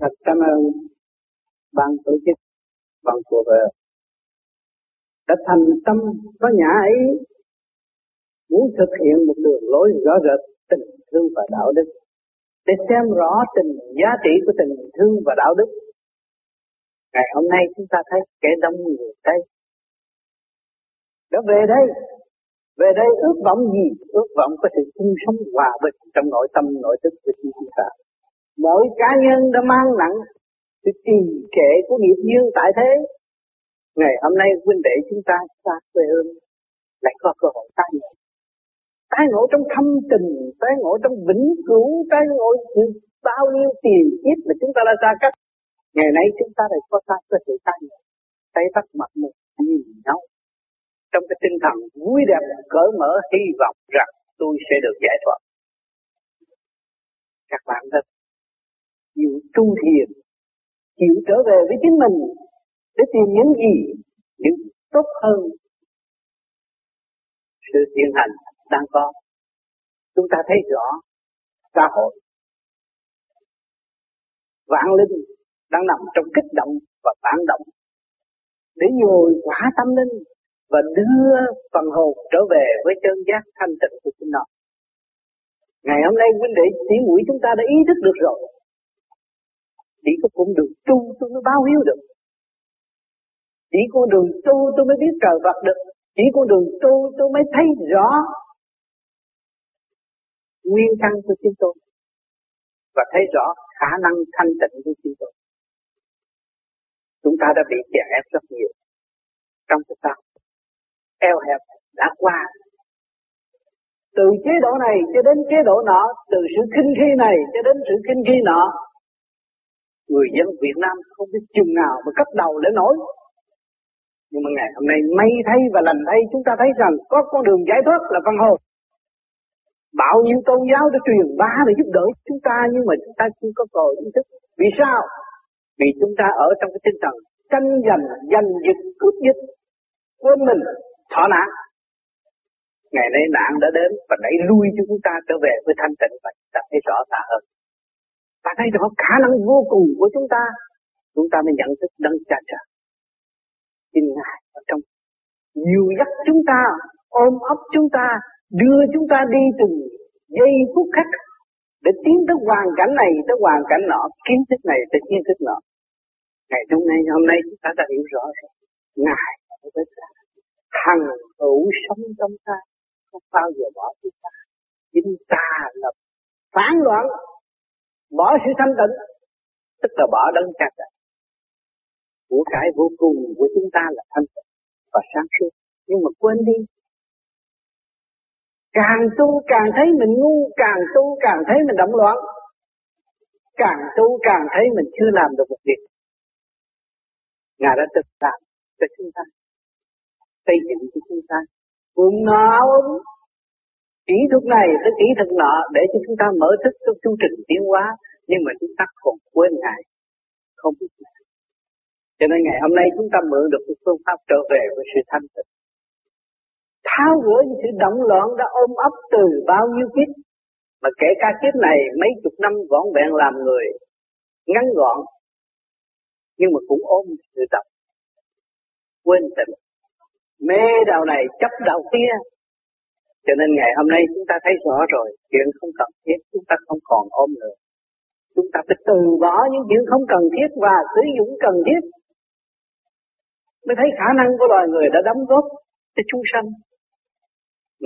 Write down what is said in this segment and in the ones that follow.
Thật cảm ơn ban tổ chức, ban của vợ đã thành tâm có nhã ý muốn thực hiện một đường lối rõ rệt tình thương và đạo đức. Để xem rõ tình giá trị của tình thương và đạo đức. Ngày hôm nay chúng ta thấy kẻ đông người tây. Đã về đây. Về đây ước vọng gì? Ước vọng có sự chung sống hòa bình trong nội tâm nội thức của chúng ta mỗi cá nhân đã mang nặng sự trì trệ của nghiệp duyên tại thế. Ngày hôm nay huynh đệ chúng ta xa quê hương lại có cơ hội tái ngộ. Tái ngộ trong thâm tình, tái ngộ trong vĩnh cửu, tái ngộ từ bao nhiêu tiền kiếp mà chúng ta đã xa cách. Ngày nay chúng ta lại có ta cơ hội tái ngộ, tay bắt mặt một nhìn nhau. Trong cái tinh thần vui đẹp, cởi mở, hy vọng rằng tôi sẽ được giải thoát. Các bạn thân chịu tu thiền chịu trở về với chính mình để tìm những gì những tốt hơn sự thiền hành đang có chúng ta thấy rõ xã hội vạn linh đang nằm trong kích động và phản động để nhồi quả tâm linh và đưa phần hồn trở về với chân giác thanh tịnh của chính nó. Ngày hôm nay huynh đệ tỷ mũi chúng ta đã ý thức được rồi. Chỉ có con đường tu tôi mới báo hiếu được. Chỉ con đường tu tôi mới biết trời Phật được. Chỉ con đường tu tôi mới thấy rõ nguyên căn của chúng tôi và thấy rõ khả năng thanh tịnh của chúng tôi. Chúng ta đã bị chèn ép rất nhiều trong cuộc sống. eo hẹp đã qua từ chế độ này cho đến chế độ nọ, từ sự kinh khi này cho đến sự kinh khi nọ người dân Việt Nam không biết chừng nào mà cấp đầu để nổi nhưng mà ngày hôm nay may thay và lành thay, chúng ta thấy rằng có con đường giải thoát là văn hồn bao nhiêu tôn giáo đã truyền bá để giúp đỡ chúng ta, nhưng mà chúng ta chưa có cầu ý thức. Vì sao? Vì chúng ta ở trong cái tinh thần tranh giành giành giật cướp dịch quên mình thọ nạn ngày nay nạn đã đến và đẩy lui cho chúng ta trở về với thanh tịnh và ta thấy rõ ta hơn ta thấy rõ khả năng vô cùng của chúng ta. Chúng ta mới nhận thức đấng cha trời. Xin ngài ở trong nhiều dắt chúng ta, ôm ấp chúng ta, đưa chúng ta đi từng giây phút khắc để tiến tới hoàn cảnh này, tới hoàn cảnh nọ, kiến thức này, tới kiến thức nọ. Ngày hôm nay hôm nay chúng ta đã hiểu rõ rồi. Ngài ở với ta. Hằng hữu sống trong ta. Không bao giờ bỏ chúng ta. Chính ta là phản loạn bỏ sự thanh tịnh tức là bỏ đấng cha trời của cải vô cùng của chúng ta là thanh tịnh và sáng suốt. Nhưng mà quên đi, càng tu càng thấy mình ngu, càng tu càng thấy mình động loạn. Càng tu càng thấy mình chưa làm được một việc. Ngài đã thực làm cho chúng ta, xây dựng cho chúng ta. Cùng nào kỹ thuật này tới kỹ thuật nọ để cho chúng ta mở thức trong chu trình tiến hóa, nhưng mà chúng ta còn quên ngài, không biết ngài. Cho nên ngày hôm nay chúng ta mượn được một phương pháp trở về với sự thanh tịnh. Tháo gỡ những sự động loạn đã ôm ấp từ bao nhiêu kiếp, mà kể cả kiếp này mấy chục năm vỏn vẹn làm người, ngắn gọn, nhưng mà cũng ôm sự tập quên tịnh mê đạo này chấp đạo kia cho nên ngày hôm nay chúng ta thấy rõ rồi, chuyện không cần thiết, chúng ta không còn ôm nữa chúng ta phải từ bỏ những chuyện không cần thiết và sử dụng cần thiết. Mới thấy khả năng của loài người đã đóng góp cho chúng sanh.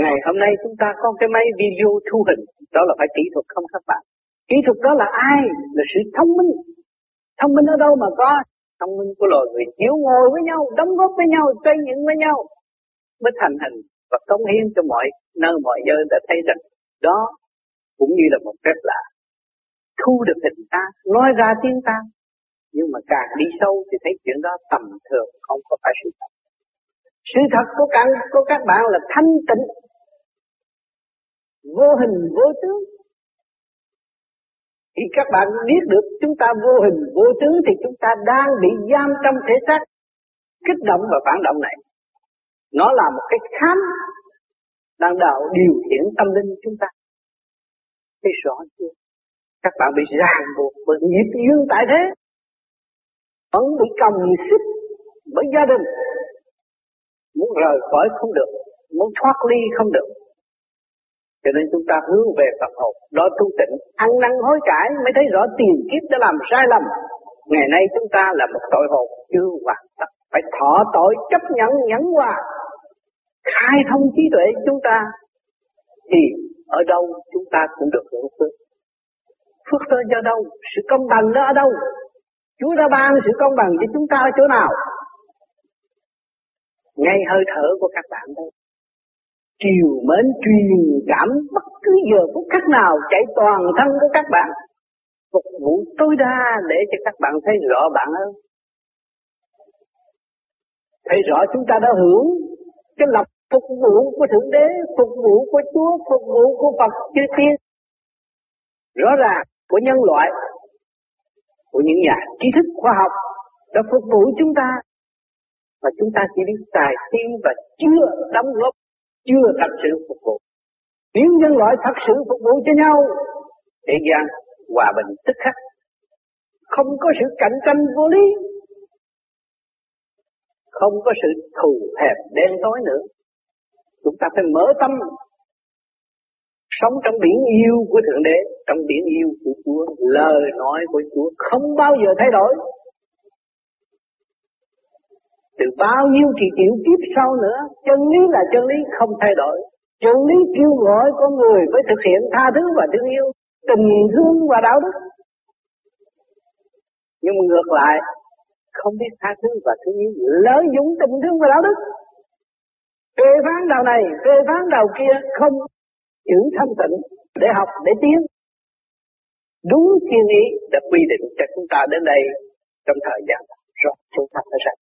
Ngày hôm nay chúng ta có cái máy video thu hình, đó là phải kỹ thuật không các bạn. Kỹ thuật đó là ai? Là sự thông minh. Thông minh ở đâu mà có? Thông minh của loài người chiếu ngồi với nhau, đóng góp với nhau, xây dựng với nhau, mới thành hình và cống hiến cho mọi nơi mọi nơi đã thấy rằng đó cũng như là một phép lạ. Thu được hình ta nói ra tiếng ta nhưng mà càng đi sâu thì thấy chuyện đó tầm thường không có phải sự thật. Sự thật của các, của các bạn là thanh tịnh vô hình vô tướng. Khi các bạn biết được chúng ta vô hình vô tướng thì chúng ta đang bị giam trong thể xác kích động và phản động này. Nó là một cái khám đang đạo điều khiển tâm linh chúng ta. Thấy rõ chưa? các bạn bị ràng buộc bởi nghiệp duyên tại thế. Vẫn bị cầm xích bởi gia đình. Muốn rời khỏi không được, muốn thoát ly không được. Cho nên chúng ta hướng về Phật hồn đó tu tịnh, ăn năn hối cải mới thấy rõ tiền kiếp đã làm sai lầm. Ngày nay chúng ta là một tội hồn chưa hoàn tất phải thọ tội, chấp nhận, nhẫn hòa. Khai thông trí tuệ chúng ta, thì ở đâu chúng ta cũng được hưởng phước. Phước sơ do đâu? Sự công bằng đó ở đâu? Chúa đã ban sự công bằng cho chúng ta ở chỗ nào? Ngay hơi thở của các bạn đây. Chiều mến truyền cảm bất cứ giờ phút khắc nào chạy toàn thân của các bạn. Phục vụ tối đa để cho các bạn thấy rõ bạn hơn thấy rõ chúng ta đã hưởng cái lập phục vụ của thượng đế, phục vụ của chúa, phục vụ của phật chư tiên rõ ràng của nhân loại, của những nhà trí thức khoa học đã phục vụ chúng ta. Và chúng ta chỉ biết tài tiên và chưa đóng góp, chưa thật sự phục vụ. Nếu nhân loại thật sự phục vụ cho nhau, thế gian hòa bình tức khắc. Không có sự cạnh tranh vô lý không có sự thù hẹp đen tối nữa. Chúng ta phải mở tâm. Sống trong biển yêu của thượng đế, trong biển yêu của chúa. Lời nói của chúa không bao giờ thay đổi. Từ bao nhiêu kỳ triệu kiếp sau nữa, chân lý là chân lý không thay đổi. Chân lý kêu gọi con người với thực hiện tha thứ và thương yêu, tình thương và đạo đức. Nhưng mà ngược lại không biết tha thứ và thương yêu lớn dũng tình thương và đạo đức. Phê phán đầu này, phê phán đầu kia không giữ thanh tịnh để học, để tiến. Đúng thiên ý đã quy định cho chúng ta đến đây trong thời gian rồi chúng ta phải rằng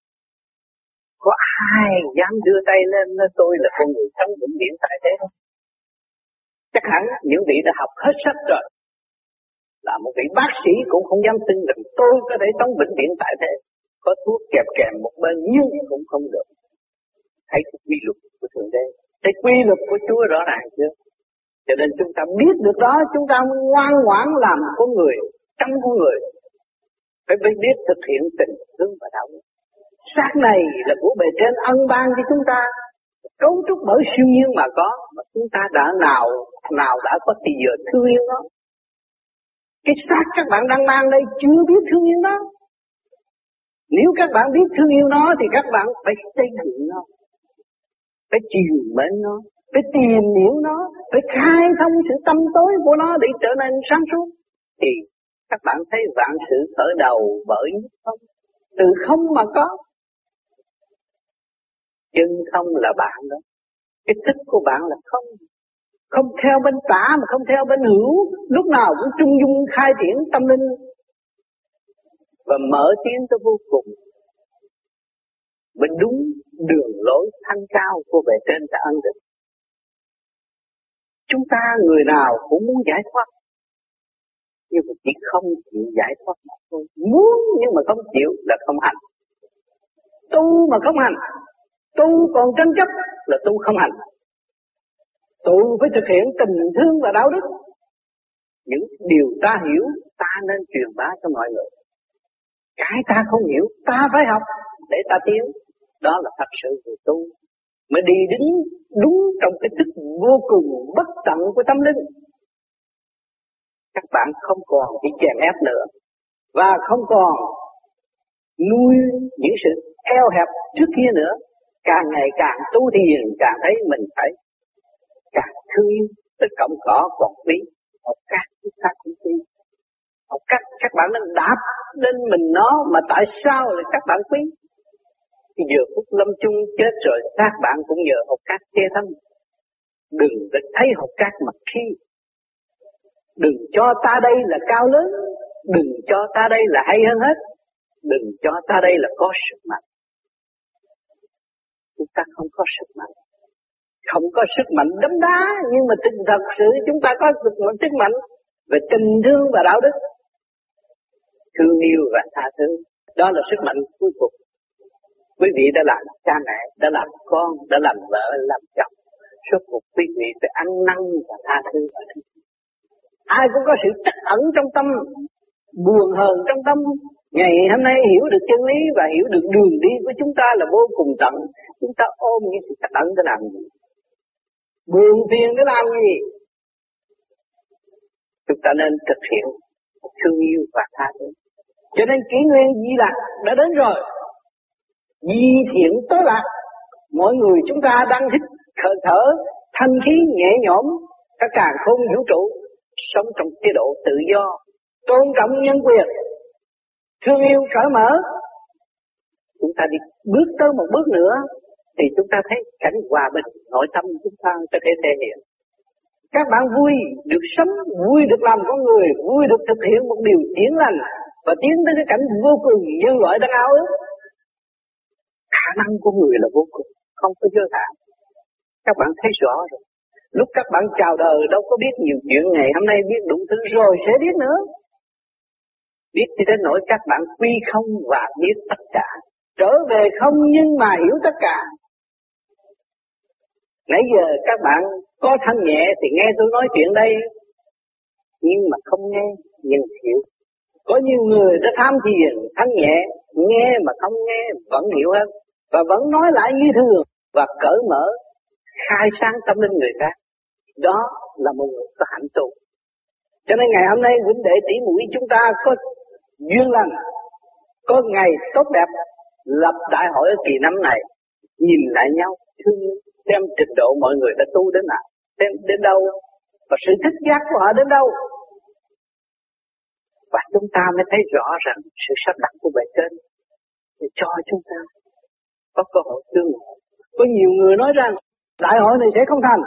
có ai dám đưa tay lên nói tôi là con người sống vĩnh viễn tại thế không? Chắc hẳn những vị đã học hết sách rồi. Là một vị bác sĩ cũng không dám tin rằng tôi có thể sống vĩnh viễn tại thế có thuốc kẹp kèm một bên, nhưng cũng không được. Thấy cái quy luật của thượng đế. Thấy quy luật của chúa rõ ràng chưa? Cho nên chúng ta biết được đó, chúng ta ngoan ngoãn làm con người, trong con người, phải biết thực hiện tình thương và đạo đức. Xác này là của bề trên ân ban cho chúng ta. Cấu trúc bởi siêu nhiên mà có, mà chúng ta đã nào nào đã có thì giờ thương yêu nó. Cái xác các bạn đang mang đây chưa biết thương yêu nó nếu các bạn biết thương yêu nó thì các bạn phải xây dựng nó, phải chiều mến nó, phải tìm hiểu nó, phải khai thông sự tâm tối của nó để trở nên sáng suốt. Thì các bạn thấy vạn sự khởi đầu bởi không? Từ không mà có. Chân không là bạn đó. Cái thích của bạn là không. Không theo bên tả mà không theo bên hữu. Lúc nào cũng trung dung khai triển tâm linh và mở tiến tới vô cùng. Bên đúng đường lối thanh cao của bề trên đã ân định. Chúng ta người nào cũng muốn giải thoát, nhưng mà chỉ không chịu giải thoát mà thôi. Muốn nhưng mà không chịu là không hành. Tu mà không hành, tu còn tranh chấp là tu không hành. Tu phải thực hiện tình thương và đạo đức. Những điều ta hiểu, ta nên truyền bá cho mọi người cái ta không hiểu, ta phải học để ta tiến. Đó là thật sự người tu mới đi đứng đúng trong cái thức vô cùng bất tận của tâm linh. Các bạn không còn bị chèn ép nữa, và không còn nuôi những sự eo hẹp trước kia nữa. Càng ngày càng tu thiền càng thấy mình phải càng thương yêu tới cộng cỏ còn quý một cách chúng ta cũng quý học cách các bạn nên đạp lên mình nó mà tại sao lại các bạn quý? Giờ phút lâm chung chết rồi, các bạn cũng nhờ học cách che thân. Đừng để thấy học cách mặt khi. Đừng cho ta đây là cao lớn, đừng cho ta đây là hay hơn hết, đừng cho ta đây là có sức mạnh. Chúng ta không có sức mạnh. Không có sức mạnh đấm đá, nhưng mà tình thật sự chúng ta có sức mạnh sức mạnh về tình thương và đạo đức thương yêu và tha thứ. Đó là sức mạnh cuối cùng. Quý vị đã làm cha mẹ, đã làm con, đã làm vợ, làm chồng, suốt cuộc quý vị phải ăn năn và tha thứ. Và thương ai cũng có sự trắc ẩn trong tâm, buồn hờn trong tâm. Ngày hôm nay hiểu được chân lý và hiểu được đường đi của chúng ta là vô cùng tận. Chúng ta ôm những sự trắc ẩn để làm gì? Buồn phiền để làm gì? Chúng ta nên thực hiện thương yêu và tha thứ cho nên kỷ nguyên di lạc đã đến rồi. Di thiện tối lạc mọi người chúng ta đang thích thở thở thanh khí nhẹ nhõm, các càng không vũ trụ sống trong chế độ tự do, tôn trọng nhân quyền, thương yêu cởi mở. Chúng ta đi bước tới một bước nữa thì chúng ta thấy cảnh hòa bình, nội tâm chúng ta có thể thể hiện. Các bạn vui được sống, vui được làm con người, vui được thực hiện một điều tiến lành và tiến tới cái cảnh vô cùng nhân loại đang ao ước. Khả năng của người là vô cùng, không có giới hạn. Các bạn thấy rõ rồi. Lúc các bạn chào đời đâu có biết nhiều chuyện, ngày hôm nay biết đủ thứ rồi, sẽ biết nữa. Biết thì đến nỗi các bạn quy không và biết tất cả. Trở về không nhưng mà hiểu tất cả. Nãy giờ các bạn có thanh nhẹ thì nghe tôi nói chuyện đây. Nhưng mà không nghe, nhưng hiểu có nhiều người đã tham thiền thanh nhẹ nghe mà không nghe vẫn hiểu hơn. Và vẫn nói lại như thường và cởi mở khai sáng tâm linh người khác. Đó là một người có hạnh tu cho nên ngày hôm nay huynh đệ tỷ mũi chúng ta có duyên lành có ngày tốt đẹp lập đại hội ở kỳ năm này nhìn lại nhau thương xem trình độ mọi người đã tu đến nào đến, đến đâu và sự thích giác của họ đến đâu và chúng ta mới thấy rõ rằng sự sắp đặt của bề trên để cho chúng ta có cơ hội tương ngộ. Có nhiều người nói rằng đại hội này sẽ không thành.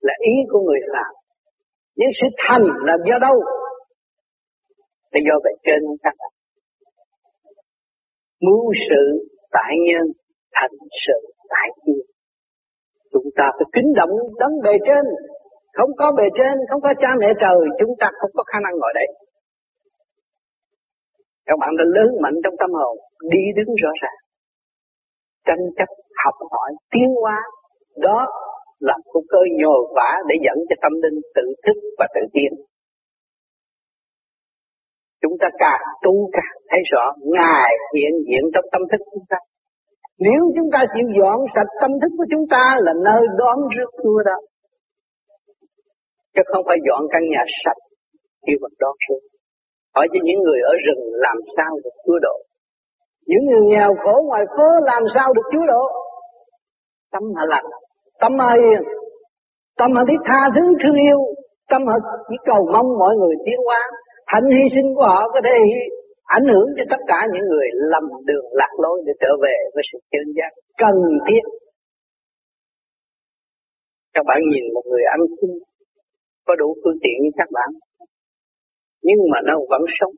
Là ý của người làm. Nhưng sự thành là do đâu? Là do bề trên các bạn. Mưu sự tại nhân, thành sự tại thiên. Chúng ta phải kính động đấng bề trên. Không có bề trên, không có cha mẹ trời, chúng ta không có khả năng ngồi đây. Các bạn đã lớn mạnh trong tâm hồn, đi đứng rõ ràng. Tranh chấp, học hỏi, tiến hóa. Đó là một cơ nhồi vả để dẫn cho tâm linh tự thức và tự tiến. Chúng ta càng tu càng thấy rõ Ngài hiện diện trong tâm thức chúng ta. Nếu chúng ta chịu dọn sạch tâm thức của chúng ta là nơi đón rước Chúa đó. Chứ không phải dọn căn nhà sạch kêu bằng đón xuống. Hỏi cho những người ở rừng làm sao được Chúa độ. Những người nghèo khổ ngoài phố làm sao được Chúa độ. Tâm họ lành, tâm họ hiền, tâm họ biết tha thứ thương yêu, tâm họ chỉ cầu mong mọi người tiến hóa. Hạnh hy sinh của họ có thể ảnh hưởng cho tất cả những người lầm đường lạc lối để trở về với sự chân giác cần thiết. Các bạn nhìn một người ăn xin có đủ phương tiện như các bạn. Nhưng mà nó vẫn sống.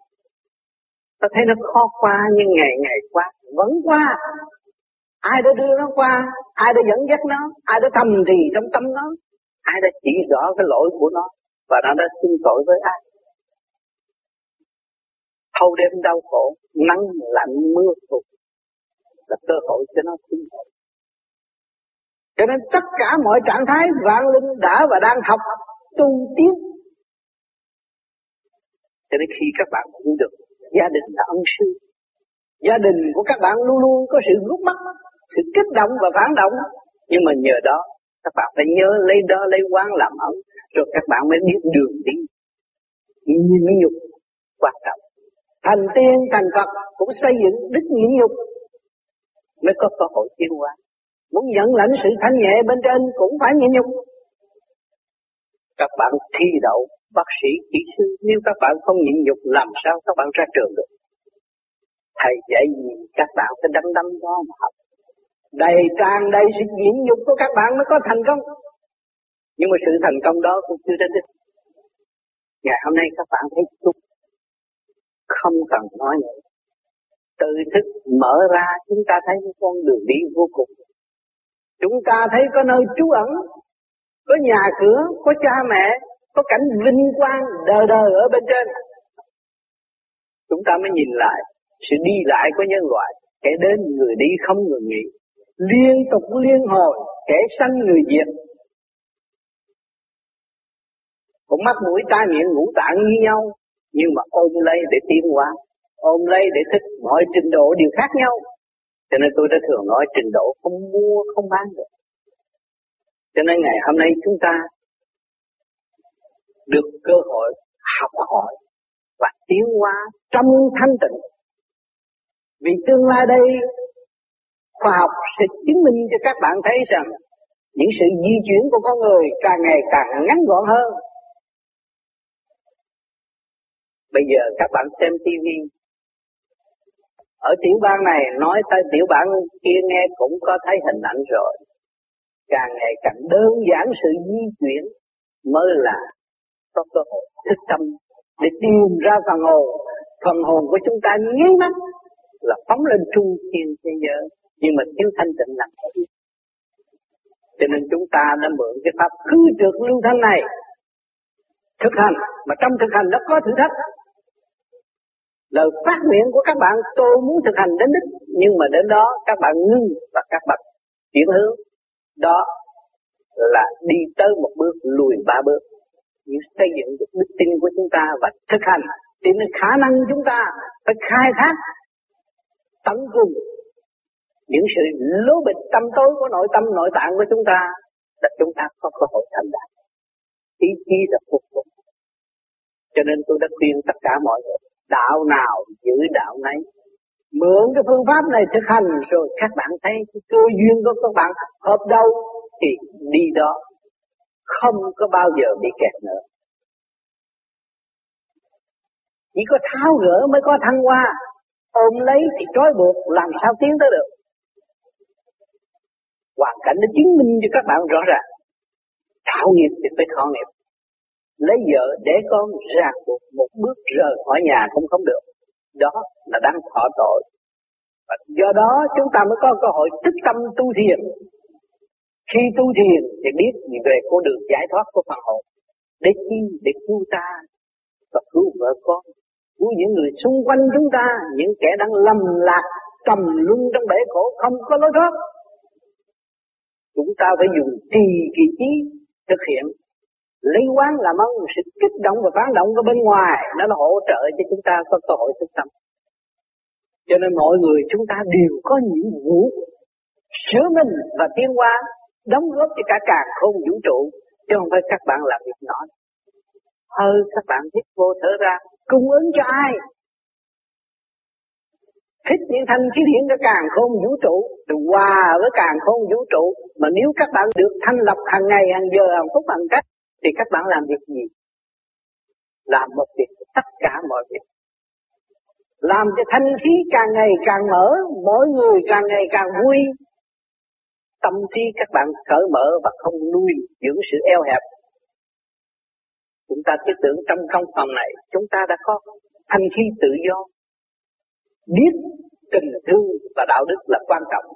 Ta thấy nó khó qua nhưng ngày ngày qua, vẫn qua. Ai đã đưa nó qua, ai đã dẫn dắt nó, ai đã thầm thì trong tâm nó, ai đã chỉ rõ cái lỗi của nó và nó đã xin tội với ai. Thâu đêm đau khổ, nắng lạnh mưa tụt là cơ hội cho nó xin tội. Cho nên tất cả mọi trạng thái vạn linh đã và đang học tu tiến cho nên khi các bạn cũng được, gia đình là ân sư. Gia đình của các bạn luôn luôn có sự rút mắt, sự kích động và phản động. Nhưng mà nhờ đó, các bạn phải nhớ lấy đó lấy quán làm ẩn, rồi các bạn mới biết đường đi. Nhịn nhục quan trọng thành tiên, thành Phật cũng xây dựng đức nhịn nhục, mới có cơ hội tiến hóa. Muốn nhận lãnh sự thanh nhẹ bên trên cũng phải nhịn nhục các bạn thi đậu bác sĩ, kỹ sư, nếu các bạn không nhịn nhục làm sao các bạn ra trường được. Thầy dạy gì các bạn phải đâm đâm đó mà học. Đầy tràn đầy sự nhịn nhục của các bạn mới có thành công. Nhưng mà sự thành công đó cũng chưa đến đích. Ngày hôm nay các bạn thấy chút không cần nói nữa. Tự thức mở ra chúng ta thấy một con đường đi vô cùng. Chúng ta thấy có nơi trú ẩn, có nhà cửa, có cha mẹ, có cảnh vinh quang đời đời ở bên trên. Chúng ta mới nhìn lại sự đi lại của nhân loại. Kẻ đến người đi không ngừng nghỉ. Liên tục liên hồi kẻ sanh người diệt. Cũng mắt mũi tai miệng ngũ tạng như nhau nhưng mà ôm lấy để tiến hóa ôm lấy để thích mọi trình độ đều khác nhau. Cho nên tôi đã thường nói trình độ không mua không bán được cho nên ngày hôm nay chúng ta được cơ hội học hỏi và tiến hóa trong thanh tịnh vì tương lai đây, khoa học sẽ chứng minh cho các bạn thấy rằng những sự di chuyển của con người càng ngày càng ngắn gọn hơn. Bây giờ các bạn xem TV ở tiểu bang này, nói tới tiểu bang kia nghe cũng có thấy hình ảnh rồi. Càng ngày càng đơn giản sự di chuyển mới là có cơ hội thức tâm để tìm ra phần hồn. Phần hồn của chúng ta nháy mắt là phóng lên trung thiên thế giới, nhưng mà thiếu thanh tịnh là cho nên chúng ta đã mượn cái pháp khứ trượt lưu thanh này thực hành, mà trong thực hành nó có thử thách. Lời phát nguyện của các bạn, tôi muốn thực hành đến đích, nhưng mà đến đó các bạn ngưng và các bạn chuyển hướng đó là đi tới một bước, lùi ba bước. Những xây dựng được đức tin của chúng ta và thực hành thì khả năng chúng ta phải khai thác, tận cùng những sự lố bịch tâm tối của nội tâm, nội tạng của chúng ta là chúng ta có cơ hội thành đạt. Ý chí là phục vụ. Cho nên tôi đã khuyên tất cả mọi người, đạo nào giữ đạo nấy mượn cái phương pháp này thực hành, rồi các bạn thấy cái cơ duyên của các bạn hợp đâu thì đi đó không có bao giờ bị kẹt nữa. Chỉ có tháo gỡ mới có thăng hoa, ôm lấy thì trói buộc, làm sao tiến tới được. Hoàn cảnh nó chứng minh cho các bạn rõ ràng, thảo nghiệp thì phải thọ nghiệp lấy vợ để con ràng buộc một bước rời khỏi nhà cũng không được đó là đang thọ tội. Và do đó chúng ta mới có cơ hội thức tâm tu thiền. Khi tu thiền thì biết về con đường giải thoát của phần hồn. Để chi? Để cứu ta và cứu vợ con. Cứu những người xung quanh chúng ta, những kẻ đang lầm lạc cầm luân trong bể khổ, không có lối thoát. Chúng ta phải dùng trì kỳ trí thực hiện lý quán làm ơn sự kích động và phản động ở bên ngoài nó là hỗ trợ cho chúng ta có cơ hội thức tâm. Cho nên mọi người chúng ta đều có nhiệm vụ sửa mình và tiến hóa đóng góp cho cả càng không vũ trụ, chứ không phải các bạn làm việc nhỏ. Hơi các bạn hít vô thở ra, cung ứng cho ai? Thích những thanh khí điển cho càng không vũ trụ rồi hòa với càng không vũ trụ. Mà nếu các bạn được thanh lập hàng ngày, hàng giờ, hàng phút, hàng cách thì các bạn làm việc gì? Làm một việc tất cả mọi việc. Làm cho thanh khí càng ngày càng mở, mỗi người càng ngày càng vui. Tâm trí các bạn cởi mở và không nuôi dưỡng sự eo hẹp. Chúng ta cứ tưởng trong căn phòng này, chúng ta đã có thanh khí tự do. Biết tình thương và đạo đức là quan trọng.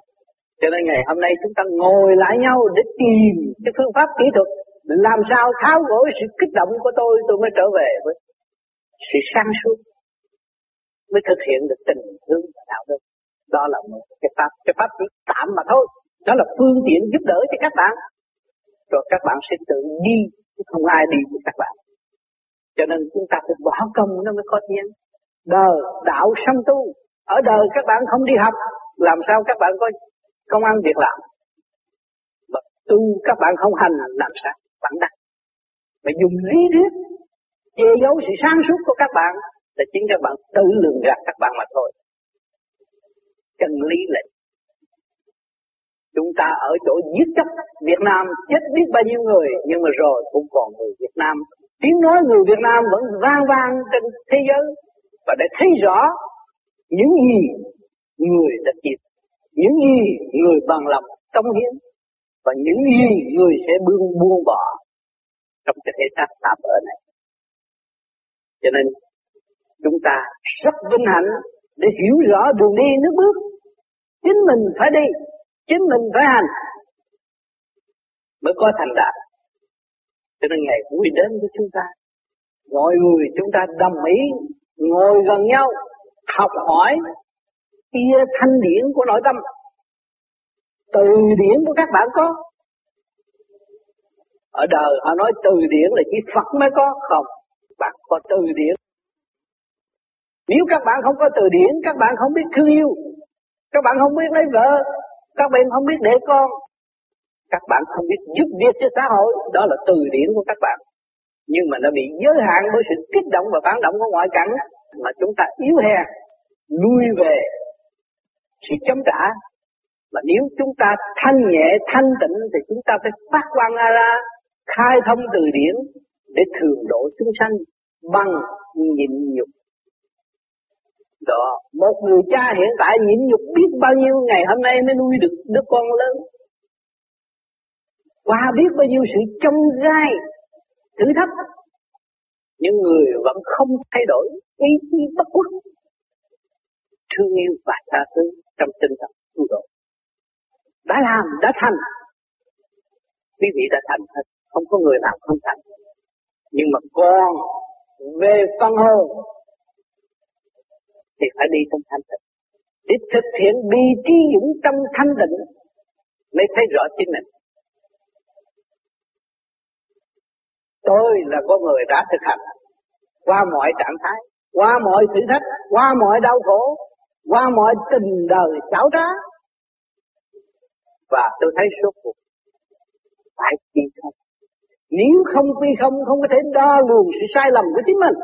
Cho nên ngày hôm nay chúng ta ngồi lại nhau để tìm cái phương pháp kỹ thuật làm sao tháo gỡ sự kích động của tôi tôi mới trở về với sự sáng suốt, mới thực hiện được tình thương và đạo đức. Đó là một cái pháp cái pháp chỉ tạm mà thôi. Đó là phương tiện giúp đỡ cho các bạn. Rồi các bạn sẽ tự đi, chứ không ai đi với các bạn. Cho nên chúng ta phải bỏ công, nó mới có tiếng. Đời đạo sanh tu. Ở đời các bạn không đi học, làm sao các bạn có công ăn việc làm? Mà tu các bạn không hành, làm sao? Bạn đặt, mà dùng lý thuyết che giấu sự sáng suốt của các bạn là chính các bạn tự lường gạt các bạn mà thôi. Chân lý là chúng ta ở chỗ giết chóc Việt Nam chết biết bao nhiêu người nhưng mà rồi cũng còn người Việt Nam. Tiếng nói người Việt Nam vẫn vang vang trên thế giới và để thấy rõ những gì người đã kịp những gì người bằng lòng công hiến và những gì người sẽ buông buông bỏ trong cái thể xác tạm ở này. Cho nên, chúng ta rất vinh hạnh để hiểu rõ đường đi nước bước. Chính mình phải đi, chính mình phải hành, mới có thành đạt. Cho nên ngày vui đến với chúng ta. Mọi người chúng ta đồng ý ngồi gần nhau, học hỏi kia thanh điển của nội tâm. Từ điển của các bạn có ở đời, họ nói từ điển là chỉ Phật mới có, không bạn có từ điển. Nếu các bạn không có từ điển, các bạn không biết thương yêu, các bạn không biết lấy vợ, các bạn không biết để con, các bạn không biết giúp việc cho xã hội. Đó là từ điển của các bạn. Nhưng mà nó bị giới hạn bởi sự kích động và phản động của ngoại cảnh mà chúng ta yếu hèn lui về sự chống trả. Mà nếu chúng ta thanh nhẹ, thanh tịnh thì chúng ta phải phát quang ra khai thông từ điển để thường độ chúng sanh bằng nhịn nhục. Đó, một người cha hiện tại nhịn nhục biết bao nhiêu ngày hôm nay mới nuôi được đứa con lớn? Qua biết bao nhiêu sự trông gai, thử thách. Những người vẫn không thay đổi ý chí bất khuất. Thương yêu và tha thứ trong tinh thần tu độ. Đã làm, đã thành. Quý vị đã thành hết không có người nào không thành nhưng mà con về phân hồn thì phải đi trong thanh tịnh. Để thực hiện bi trí dũng trong thanh tịnh mới thấy rõ chính mình. Tôi là con người đã thực hành. Qua mọi trạng thái, qua mọi thử thách, qua mọi đau khổ, qua mọi tình đời xảo trá. Và tôi thấy số cuộc phải quy không nếu không quy không không có thể đo lường sự sai lầm của chính mình.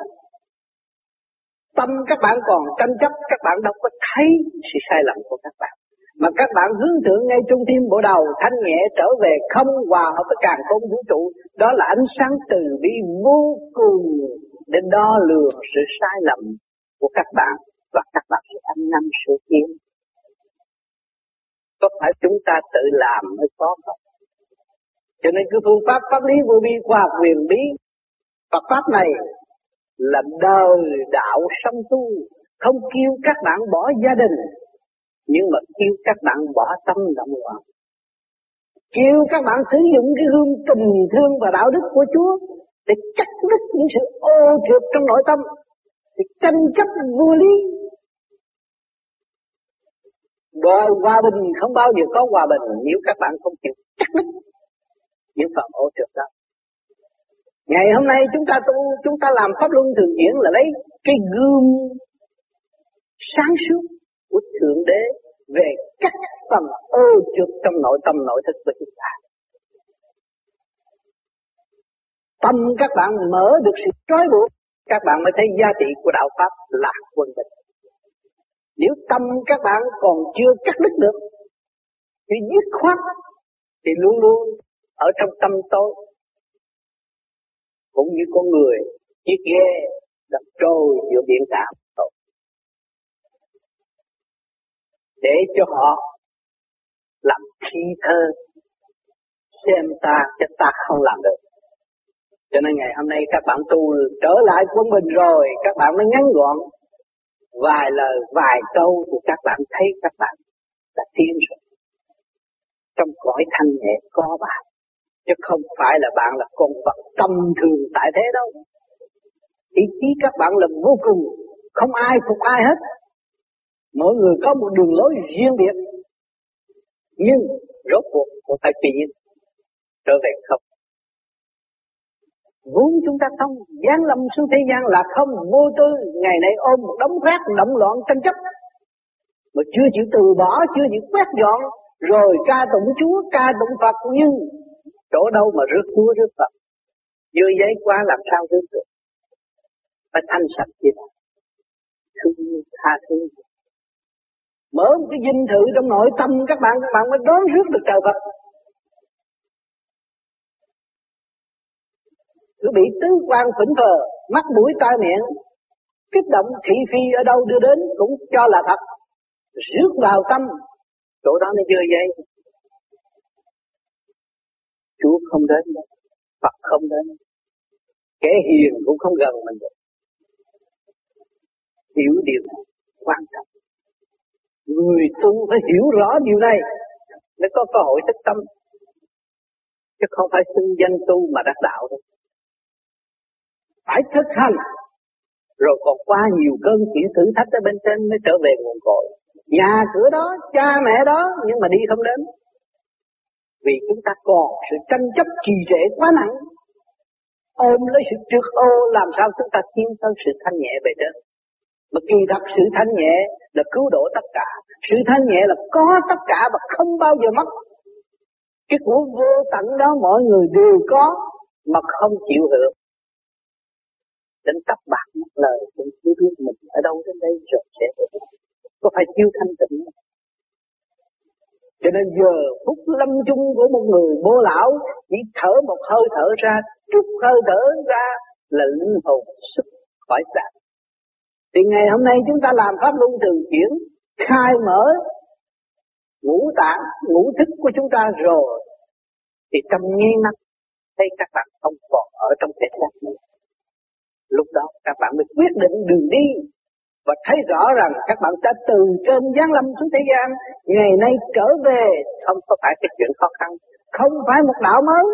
Tâm các bạn còn tranh chấp, các bạn đâu có thấy sự sai lầm của các bạn. Mà các bạn hướng thượng ngay trung tim bộ đầu, thanh nhẹ trở về không hòa hợp với càng không vũ trụ. Đó là ánh sáng từ bi vô cùng để đo lường sự sai lầm của các bạn và các bạn sẽ ăn năn sự kiện có phải chúng ta tự làm mới có không? Cho nên cái phương pháp pháp lý vô vi khoa học quyền bí Phật pháp này là đời đạo song tu, không kêu các bạn bỏ gia đình, nhưng mà kêu các bạn bỏ tâm động loạn. Kêu các bạn sử dụng cái hương tình thương và đạo đức của Chúa để cắt đứt những sự ô trượt trong nội tâm, để tranh chấp vô lý. Đòi hòa bình không bao giờ có hòa bình nếu các bạn không chịu cắt đứt những Phật ô trượt đó ngày hôm nay chúng ta tu, chúng ta làm pháp luân thường diễn là lấy cái gương sáng suốt của thượng đế về các phần ô trượt trong nội tâm, nội thức của chúng ta. Tâm các bạn mở được sự trói buộc, các bạn mới thấy giá trị của đạo pháp là quân bình. Nếu tâm các bạn còn chưa cắt đứt được thì dứt khoát, thì luôn luôn ở trong tâm tối, cũng như con người, chiếc ghe đập trôi giữa biển cả để cho họ làm thi thơ, xem ta cho ta không làm được. Cho nên ngày hôm nay các bạn tu trở lại quân mình rồi, các bạn mới ngắn gọn vài lời, vài câu thì các bạn thấy các bạn đã tiến rồi. Trong cõi thanh nhẹ có bạn chứ không phải là bạn là con vật tâm thường tại thế đâu. Ý chí các bạn là vô cùng, không ai phục ai hết. Mỗi người có một đường lối riêng biệt, nhưng rốt cuộc cũng phải tùy nhiên trở về không. Vốn chúng ta không giáng lâm xuống thế gian là không, vô tư, ngày nay ôm một đống rác, động loạn tranh chấp. Mà chưa chịu từ bỏ, chưa chịu quét dọn, rồi ca tụng chúa, ca tụng phật, nhưng chỗ đâu mà rước chúa, rước phật? Dơ giấy quá làm sao rước được? Phải thanh sạch gì đó thương, tha thứ. Mở một cái dinh thự trong nội tâm các bạn các bạn mới đón rước được trời Phật. Cứ bị tứ quan phỉnh phờ mắt mũi tai miệng, kích động thị phi ở đâu đưa đến cũng cho là thật rước vào tâm. Chỗ đó nó dơ dây. Chúa không đến đâu Phật không đến kẻ hiền cũng không gần mình được. Hiểu điều này, quan trọng. Người tu phải hiểu rõ điều này, mới có cơ hội thức tâm. Chứ không phải xưng danh tu mà đắc đạo đâu phải thực hành. Rồi còn qua nhiều cơn chịu thử thách ở bên trên mới trở về nguồn cội. Nhà cửa đó, cha mẹ đó, nhưng mà đi không đến. Vì chúng ta còn sự tranh chấp trì trệ quá nặng. Ôm lấy sự trước ô, làm sao chúng ta tiến tới sự thanh nhẹ về trên. Mà kỳ thật sự thanh nhẹ là cứu độ tất cả. Sự thanh nhẹ là có tất cả và không bao giờ mất. Cái của vô tận đó mọi người đều có mà không chịu hưởng. Đến tóc bạc một lời, cũng chưa biết mình ở đâu đến đây rồi sẽ Có phải chiêu thanh tịnh không? Cho nên giờ phút lâm chung của một người bố lão chỉ thở một hơi thở ra, chút hơi thở ra là linh hồn xuất khỏi xác. Thì ngày hôm nay chúng ta làm pháp luân thường chuyển, khai mở ngũ tạng, ngũ thức của chúng ta rồi, thì trong nháy mắt thấy các bạn không còn ở trong thể xác nữa. Lúc đó các bạn mới quyết định đường đi và thấy rõ rằng các bạn đã từ trên giáng lâm xuống thế gian, ngày nay trở về, không có phải cái chuyện khó khăn. Không phải một đạo mới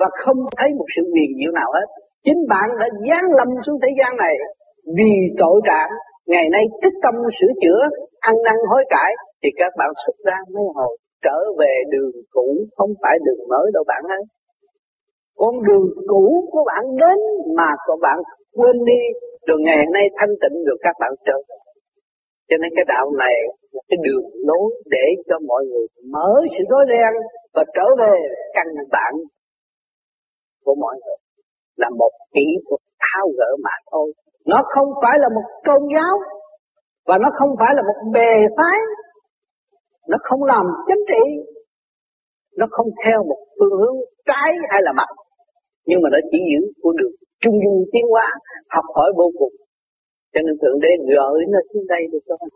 và không thấy một sự huyền diệu nào hết. Chính bạn đã giáng lâm xuống thế gian này vì tội trạng. Ngày nay tích tâm sửa chữa, ăn năn hối cải, thì các bạn xuất ra mới hồi, trở về đường cũ, không phải đường mới đâu bạn ơi. Con đường cũ của bạn đến mà của bạn quên đi rồi ngày hôm nay thanh tịnh được các bạn trở cho nên cái đạo này là cái đường lối để cho mọi người mở sự rối ren và trở về căn bản của mọi người. Là một kỹ thuật thao gỡ mà thôi. Nó không phải là một tôn giáo và nó không phải là một bề phái. Nó không làm chính trị. Nó không theo một phương hướng trái hay là mặt. Nhưng mà nó chỉ giữ của đường trung dung tiến hóa, học hỏi vô cùng. Cho nên thượng đế gửi nó xuống đây để cho nó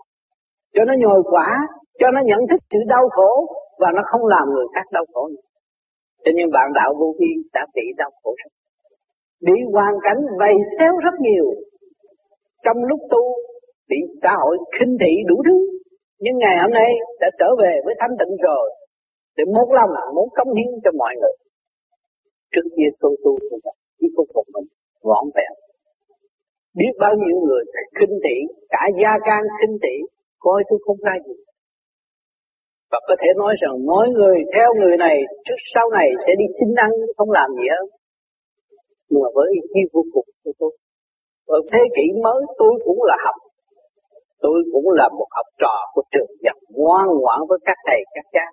cho nó nhồi quả cho nó nhận thức sự đau khổ và nó không làm người khác đau khổ nữa. Cho nên bạn đạo vô vi đã bị đau khổ rồi. Bị hoàn cảnh vầy xéo rất nhiều. Trong lúc tu, bị xã hội khinh thị đủ thứ. Nhưng ngày hôm nay đã trở về với thanh tịnh rồi. Để một lòng, muốn cống hiến cho mọi người. Trước kia tôi tu như vậy chỉ phục phục mình vọn vẹn. Biết bao nhiêu người khinh thị, cả gia can khinh thị, coi tôi không ra gì. Và có thể nói rằng mỗi người theo người này, trước sau này sẽ đi xin ăn, không làm gì hết nhưng mà với ý chí vô cùng của tôi, ở thế kỷ mới tôi cũng là học. Tôi cũng là một học trò của trường dập ngoan ngoãn với các thầy, các cha.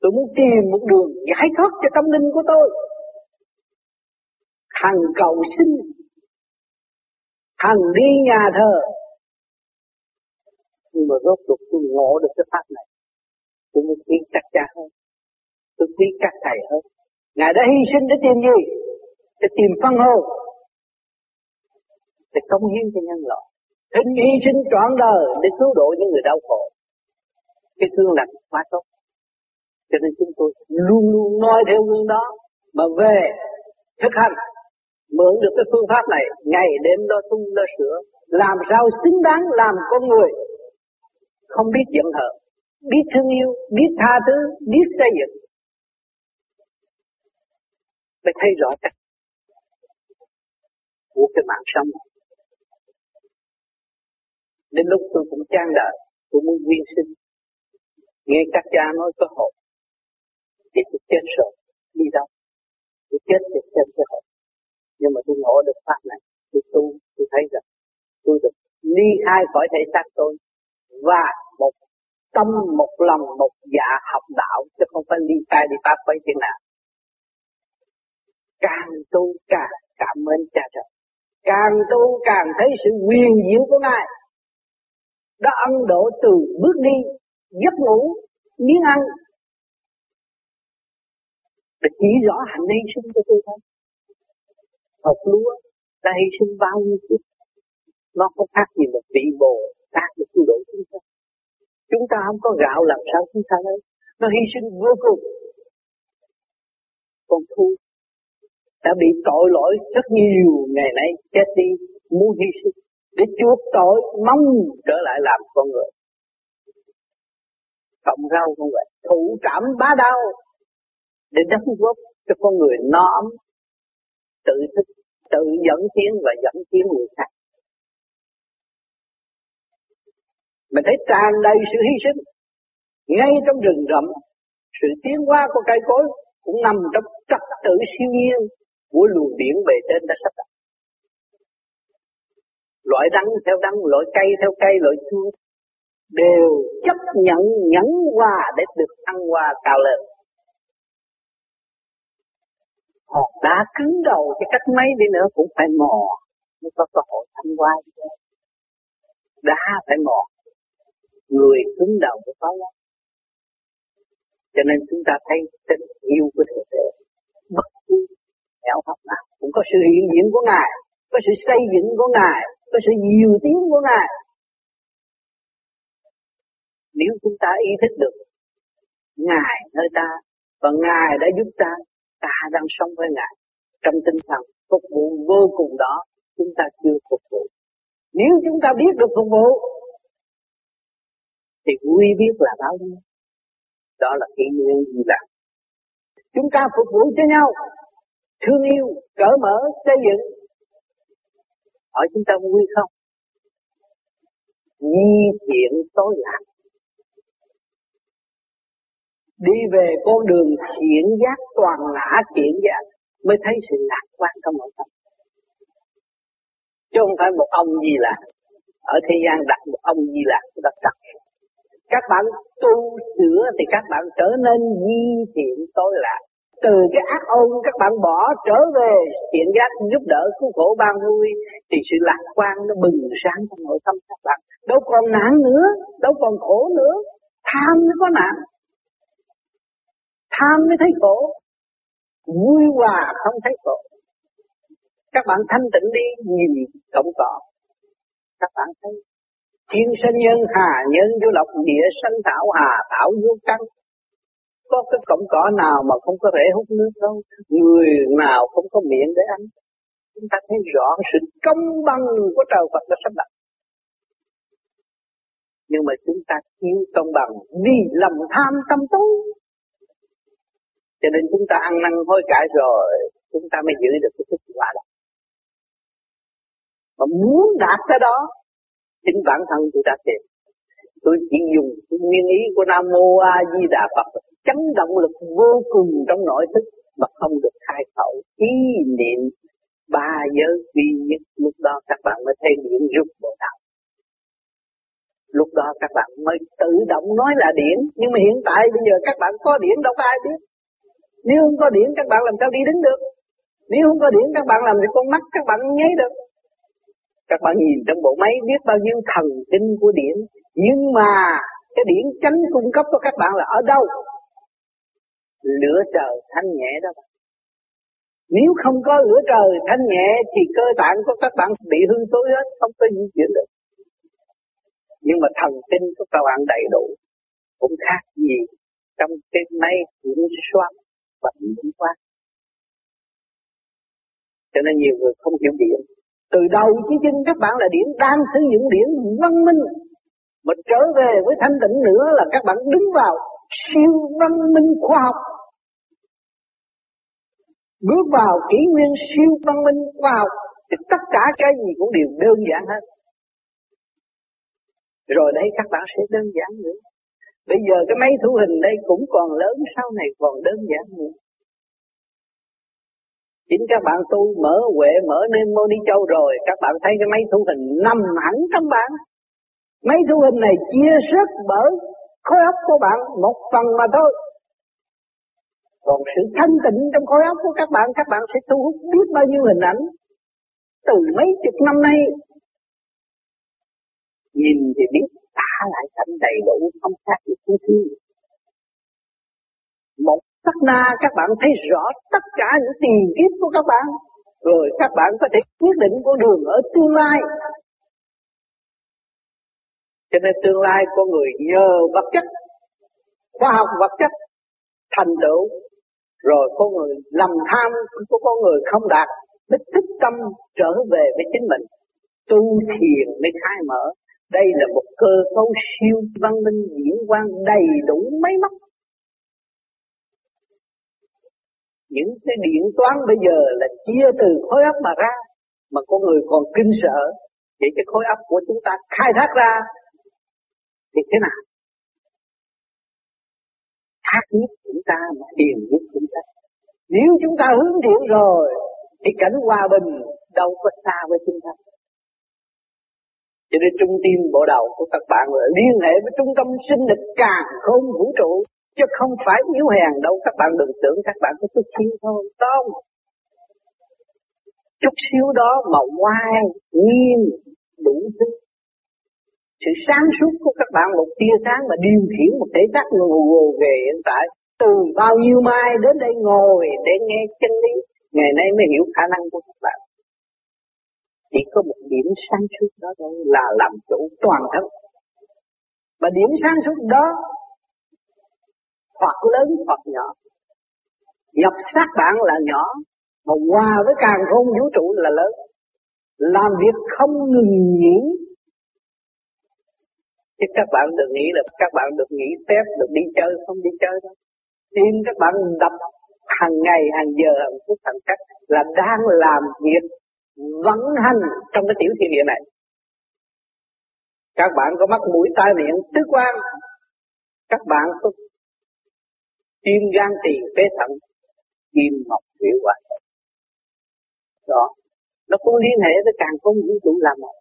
Tôi muốn tìm một đường giải thoát cho tâm linh của tôi thằng cầu xin. Thằng đi nhà thờ. Nhưng mà rốt cuộc tôi ngộ được cái pháp này. Tôi mới biết các cha hơn. Tôi biết các thầy hơn. Ngài đã hy sinh để tìm gì? Để tìm phân hồn. Để công hiến cho nhân loại. Hình hy sinh trọn đời để cứu độ những người đau khổ. Cái thương lành quá tốt. Cho nên chúng tôi luôn luôn nói theo gương đó mà về thực hành mượn được cái phương pháp này, ngày đêm lo tu lo sửa, làm sao xứng đáng làm con người. Không biết giận hờn, biết thương yêu, biết tha thứ, biết xây dựng. Mới thấy rõ cách của cái mạng sống. Đến lúc tôi cũng trang đời tôi muốn nguyên sinh. Nghe các cha nói có hồn, thì tôi chết rồi, đi đâu? Tôi chết thì chết cái hồn nhưng mà tôi ngộ được pháp này tôi tu tôi thấy rằng tôi được ly khai khỏi thể xác tôi và một tâm, một lòng, một dạ học đạo, chứ không phải ly khai đi pháp với chuyện nào. Càng tu càng cảm ơn cha trời. Càng tu càng thấy sự quyền diệu của ngài. Đã ân độ từ bước đi, giấc ngủ, miếng ăn. Để chỉ rõ hạnh vi sinh cho tôi thôi hột lúa đã hy sinh bao nhiêu chút nó không khác gì một vị bồ tát được cứu độ chúng ta. Chúng ta không có gạo làm sao chúng ta lấy. Nó hy sinh vô cùng. Còn thu đã bị tội lỗi rất nhiều ngày nay chết đi muốn hy sinh để chuộc tội mong trở lại làm con người. Cộng rau con người, thụ cảm bá đau để đóng góp cho con người no ấm tự thức tự dẫn tiến và dẫn tiến người khác. Mình thấy tràn đầy sự hy sinh. Ngay trong rừng rậm, sự tiến hóa của cây cối cũng nằm trong trật tự siêu nhiên của luồng điển bề trên đã sắp đặt loại đắng theo đắng loại cây theo cây, loại chua đều chấp nhận nhẫn hòa để được ăn hòa cao lên hòn đá cứng đầu cho cách mấy đi nữa cũng phải mò. Mới có cơ hội thăng hoa đá phải mò. Người cứng đầu mới có lắm. Cho nên chúng ta thấy tình yêu của thượng đế bất cứ đạo pháp nào cũng có sự hiện diện của ngài, có sự xây dựng của ngài, có sự nhiều tiếng của ngài. Nếu chúng ta ý thức được ngài nơi ta và ngài đã giúp ta ta đang sống với ngài. Trong tinh thần phục vụ vô cùng đó, chúng ta chưa phục vụ. Nếu chúng ta biết được phục vụ, thì quy biết là bao nhiêu? Đó là kỷ nguyên gì là chúng ta phục vụ cho nhau, thương yêu, cởi mở, xây dựng. Hỏi chúng ta vui không? Nhi thiện tối lạc đi về con đường thiện giác toàn ngã thiện giác, mới thấy sự lạc quan trong nội tâm. Chứ không phải một ông gì là ở thế gian đặt một ông gì là đặt đặt các bạn tu sửa thì các bạn trở nên di thiện tối lạc. Từ cái ác ôn các bạn bỏ trở về thiện giác giúp đỡ cứu khổ ban vui, thì sự lạc quan nó bừng sáng trong nội tâm các bạn. Đâu còn nạn nữa, đâu còn khổ nữa. Tham nó có nạn tham mới thấy khổ. Vui hòa không thấy khổ. Các bạn thanh tịnh đi, nhìn cộng cỏ các bạn thấy thiên sinh nhân, hà nhân, vô lộc, địa sanh, thảo hà, thảo vô căn. Có cái cọng cỏ nào mà không có rễ hút nước đâu? Người nào không có miệng để ăn. Chúng ta thấy rõ sự công bằng của trời Phật đã sắp đặt. Nhưng mà chúng ta thiếu công bằng vì lòng tham tâm tối cho nên chúng ta ăn năn hối cải rồi, chúng ta mới giữ được cái thức quả đó. Mà muốn đạt cái đó, chính bản thân tôi đã tìm. Tôi chỉ dùng nguyên ý của Nam Mô A Di Đà Phật, chấn động lực vô cùng trong nội thức mà không được khai khẩu ý niệm ba giới duy nhất. Lúc đó các bạn mới thấy điện rút bộ đạo lúc đó các bạn mới tự động nói là điển, nhưng mà hiện tại bây giờ các bạn có điển, đâu có ai biết nếu không có điện, các bạn làm sao đi đứng được? Nếu không có điện, các bạn làm gì? Con mắt các bạn nháy được. Các bạn nhìn trong bộ máy biết bao nhiêu thần kinh của điện. Nhưng mà cái điện tránh cung cấp cho các bạn là ở đâu? Lửa trời thanh nhẹ đó. Nếu không có lửa trời thanh nhẹ, thì cơ tạng của các bạn bị hư tối hết, không có di chuyển được. Nhưng mà thần kinh của các bạn đầy đủ. Cũng khác gì trong cái máy kiểm soát và kiểm soát cho nên nhiều người không hiểu điểm. Từ đầu chí chân các bạn là điểm, đang sử dụng điểm văn minh. Mà trở về với thanh tịnh nữa là các bạn đứng vào siêu văn minh khoa học. Bước vào kỷ nguyên siêu văn minh khoa học, thì tất cả cái gì cũng đều đơn giản hết. Rồi đây các bạn sẽ đơn giản nữa bây giờ cái máy thu hình đây cũng còn lớn, sau này còn đơn giản nữa chính các bạn tu mở huệ, mở nên mô đi châu rồi, các bạn thấy cái máy thu hình nằm hẳn trong bạn. Máy thu hình này chia sớt bởi khối óc của bạn một phần mà thôi. Còn sự thanh tịnh trong khối óc của các bạn các bạn sẽ thu hút biết bao nhiêu hình ảnh từ mấy chục năm nay. Nhìn thì biết lại cảnh đầy đủ không khác gì thứ thứ một sắc na, các bạn thấy rõ tất cả những tiền kiếp của các bạn. Rồi các bạn có thể quyết định con đường ở tương lai. Cho nên tương lai con người nhờ vật chất, khoa học vật chất thành tựu. Rồi con người lầm tham của con người không đạt, mới thức tâm trở về với chính mình. Tu thiền mới khai mở đây là một cơ cấu siêu văn minh diễn quan đầy đủ máy móc. Những cái điện toán bây giờ là chia từ khối óc mà ra, mà con người còn kinh sợ. Vậy cái khối óc của chúng ta khai thác ra thì thế nào? Thác nhất chúng ta mà hiền nhất chúng ta. Nếu chúng ta hướng thiện rồi, thì cảnh hòa bình đâu có xa với chúng ta cho nên trung tim bộ đầu của các bạn là liên hệ với trung tâm sinh lực càng không vũ trụ, chứ không phải yếu hèn đâu. Các bạn đừng tưởng các bạn có chút xíu thôi. Không. Chút xíu đó mà ngoan nhiên đủ thứ sự sáng suốt của các bạn một tia sáng mà điều khiển một thể xác ngồi ngồi về hiện tại. Từ bao nhiêu mai đến đây ngồi để nghe chân lý, ngày nay mới hiểu khả năng của các bạn chỉ có một điểm sáng suốt đó thôi là làm chủ toàn thân. Và điểm sáng suốt đó hoặc lớn hoặc nhỏ. Nhập sát bạn là nhỏ, mà hòa với càng không vũ trụ là lớn. Làm việc không ngừng nghỉ. Chứ các bạn đừng nghĩ là các bạn được nghỉ phép, được đi chơi, không đi chơi đâu. Tim các bạn đập hàng ngày, hàng giờ, hàng phút, hàng cách là đang làm việc vận hành trong cái tiểu thiên địa này. Các bạn có mắt mũi tai miệng tứ quan. Các bạn có tim gan tỳ phế thận, kim mộc thủy hỏa đó, nó cũng liên hệ với càng không vũ trụ làm một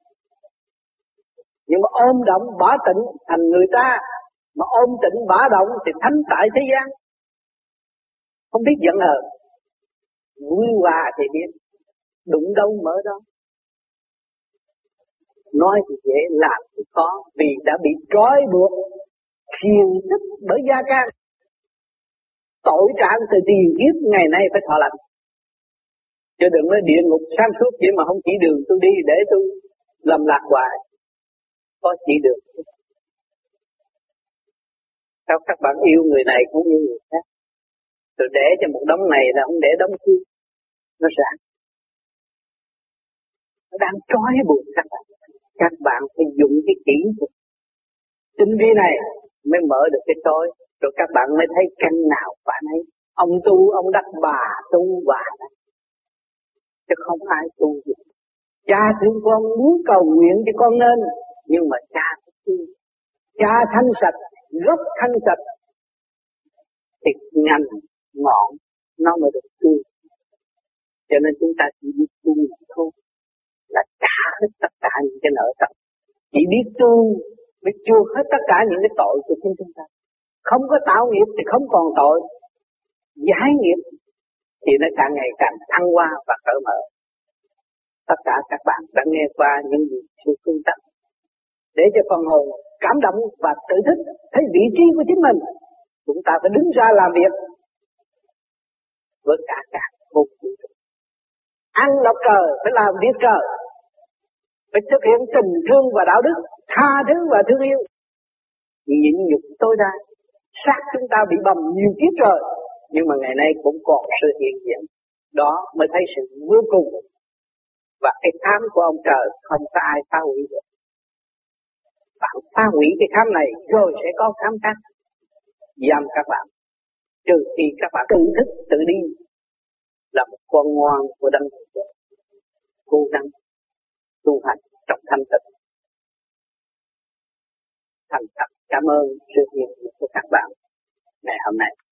nhưng mà ôm động bả tịnh thành người ta, mà ôm tịnh bả động thì thánh tại thế gian. Không biết giận hờn, vui hòa thì biết đụng đâu mở đó. Nói thì dễ, làm thì khó, vì đã bị trói buộc, thiền thức bởi gia can. Tội trạng từ tiền kiếp ngày nay phải thọ lành. Chứ đừng nói địa ngục sáng suốt vậy mà không chỉ đường tôi đi để tôi làm lạc hoài. Có chỉ đường. Sao các bạn yêu người này cũng như người khác? Rồi để cho một đống này là không để đống kia. Nó rạng nó đang trói buộc các bạn. Các bạn phải dùng cái kỹ thuật tinh vi này mới mở được cái tối. Rồi các bạn mới thấy căn nào bạn ấy. Ông tu, ông đắc bà tu bà đấy chứ không ai tu gì. Cha thương con muốn cầu nguyện cho con nên, nhưng mà cha cha thanh sạch, gốc thanh sạch, thì ngành ngọn nó mới được tươi cho nên chúng ta chỉ biết tu thôi là trả hết tất cả những cái nợ tập chỉ biết tu mới chưa hết tất cả những cái tội của chính chúng ta. Không có tạo nghiệp thì không còn tội. Giải nghiệp thì nó càng ngày càng thăng hoa và cởi mở. Tất cả các bạn đã nghe qua những gì sự phương tâm để cho phần hồn cảm động và tự thích thấy vị trí của chính mình, chúng ta phải đứng ra làm việc với cả cả một vũ trụ ăn lọc cờ, phải làm việc cờ. Phải thực hiện tình thương và đạo đức, tha thứ và thương yêu. Nhịn nhục tối đa, xác chúng ta bị bầm nhiều kiếp rồi, nhưng mà ngày nay cũng còn sự hiện diện. Đó mới thấy sự vô cùng. Và cái khám của ông trời không có ai phá hủy được. Bạn phá hủy cái khám này rồi sẽ có khám khác. Giam các bạn, trừ khi các bạn tự thức, tự đi là một con ngoan của đấng cố gắng tu hành trong thanh tịnh. Thành thật cảm ơn sự hiện diện của các bạn ngày hôm nay.